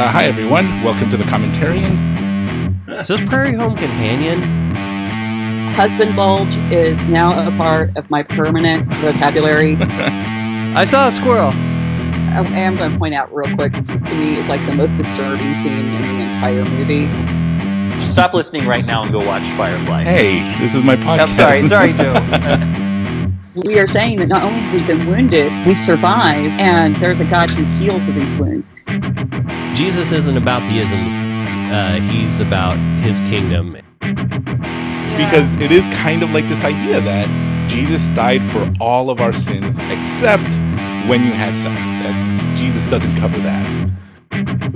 Uh, hi, everyone. Welcome to the Commentarians. Is this Prairie Home Companion? Husband bulge is now a part of my permanent vocabulary. I saw a squirrel. I am going to point out real quick. This to me is like the most disturbing scene in the entire movie. Stop listening right now and go watch Firefly. Hey, this is my podcast. I'm sorry, sorry, Joe. We are saying that not only have we been wounded, we survive, and there's a God who heals of these wounds. Jesus isn't about the isms. Uh, he's about his kingdom. because it is kind of like this idea that Jesus died for all of our sins except when you had sex. And Jesus doesn't cover that.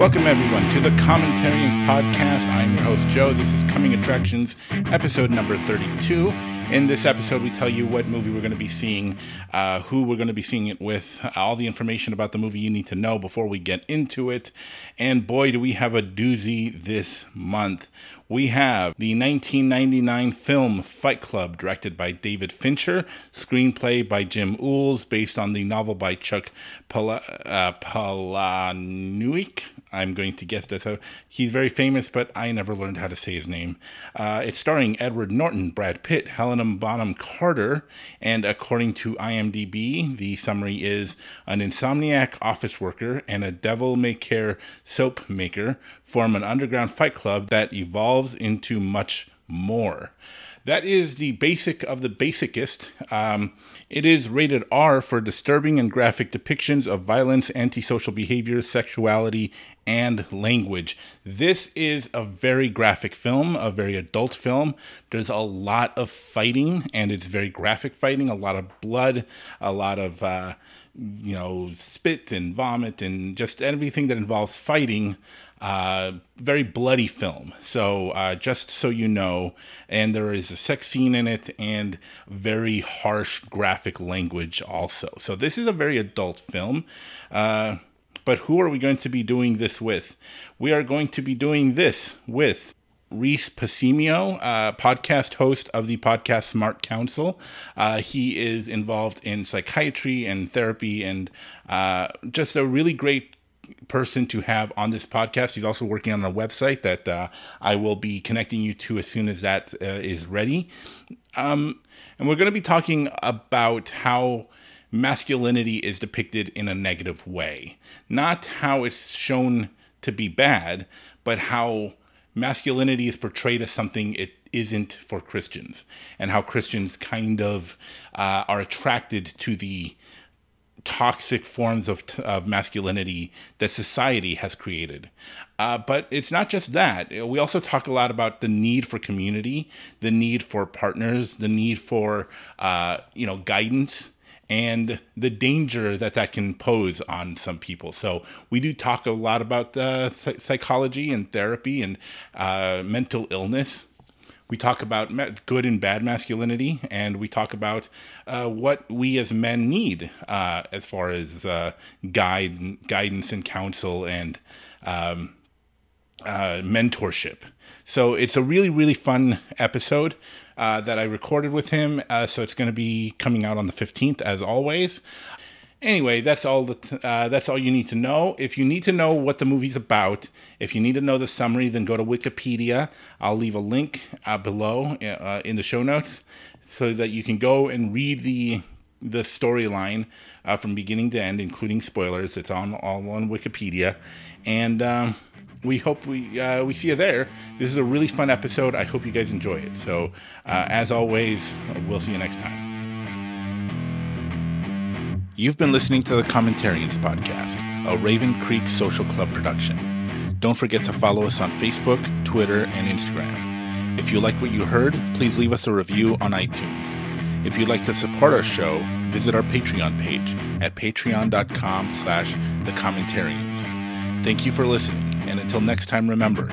Welcome, everyone, to the Commentarians Podcast. I'm your host, Joe. This is Coming Attractions, episode number 32. In this episode, we tell you what movie we're going to be seeing, uh, who we're going to be seeing it with, all the information about the movie you need to know before we get into it. And boy, do we have a doozy this month. We have the 1999 film Fight Club, directed by David Fincher, screenplay by Jim Uhls, based on the novel by Chuck Pala- uh, Palahniuk. I'm going to guess that's how he's very famous, but I never learned how to say his name. Uh, it's starring Edward Norton, Brad Pitt, Helena Bonham Carter, and according to IMDb, the summary is an insomniac office worker and a devil may care soap maker form an underground fight club that evolves into much more. That is the basic of the basicest. Um, it is rated R for disturbing and graphic depictions of violence, antisocial behavior, sexuality, and language. This is a very graphic film, a very adult film. There's a lot of fighting, and it's very graphic fighting, a lot of blood, a lot of. Uh, you know, spit and vomit and just everything that involves fighting. Uh, very bloody film. So, uh, just so you know, and there is a sex scene in it and very harsh graphic language also. So, this is a very adult film. Uh, but who are we going to be doing this with? We are going to be doing this with Reese Pasimio, uh, podcast host of the podcast Smart Counsel. Uh, he is involved in psychiatry and therapy and uh, just a really great person to have on this podcast. He's also working on a website that uh, I will be connecting you to as soon as that uh, is ready. Um, and we're going to be talking about how masculinity is depicted in a negative way, not how it's shown to be bad, but how masculinity is portrayed as something it isn't for Christians, and how Christians kind of uh, are attracted to the toxic forms of, of masculinity that society has created. Uh, but it's not just that. We also talk a lot about the need for community, the need for partners, the need for uh, you know guidance and the danger that that can pose on some people. So we do talk a lot about uh, psychology and therapy and uh, mental illness. We talk about good and bad masculinity, and we talk about uh, what we as men need uh, as far as uh, guide, guidance and counsel and um, uh, mentorship. So it's a really, really fun episode uh, that I recorded with him. Uh, so it's going to be coming out on the 15th, as always. Anyway, that's all. that, uh, that's all you need to know. If you need to know what the movie's about, if you need to know the summary, then go to Wikipedia. I'll leave a link uh, below uh, in the show notes so that you can go and read the the storyline uh, from beginning to end, including spoilers. It's on all on Wikipedia, and. Um, we hope we uh, we see you there. This is a really fun episode. I hope you guys enjoy it. So, uh, as always, we'll see you next time. You've been listening to the Commentarians podcast, a Raven Creek Social Club production. Don't forget to follow us on Facebook, Twitter, and Instagram. If you like what you heard, please leave us a review on iTunes. If you'd like to support our show, visit our Patreon page at patreon.com slash the commentarians. Thank you for listening, and until next time, remember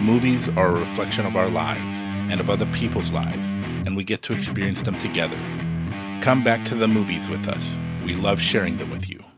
movies are a reflection of our lives and of other people's lives, and we get to experience them together. Come back to the movies with us. We love sharing them with you.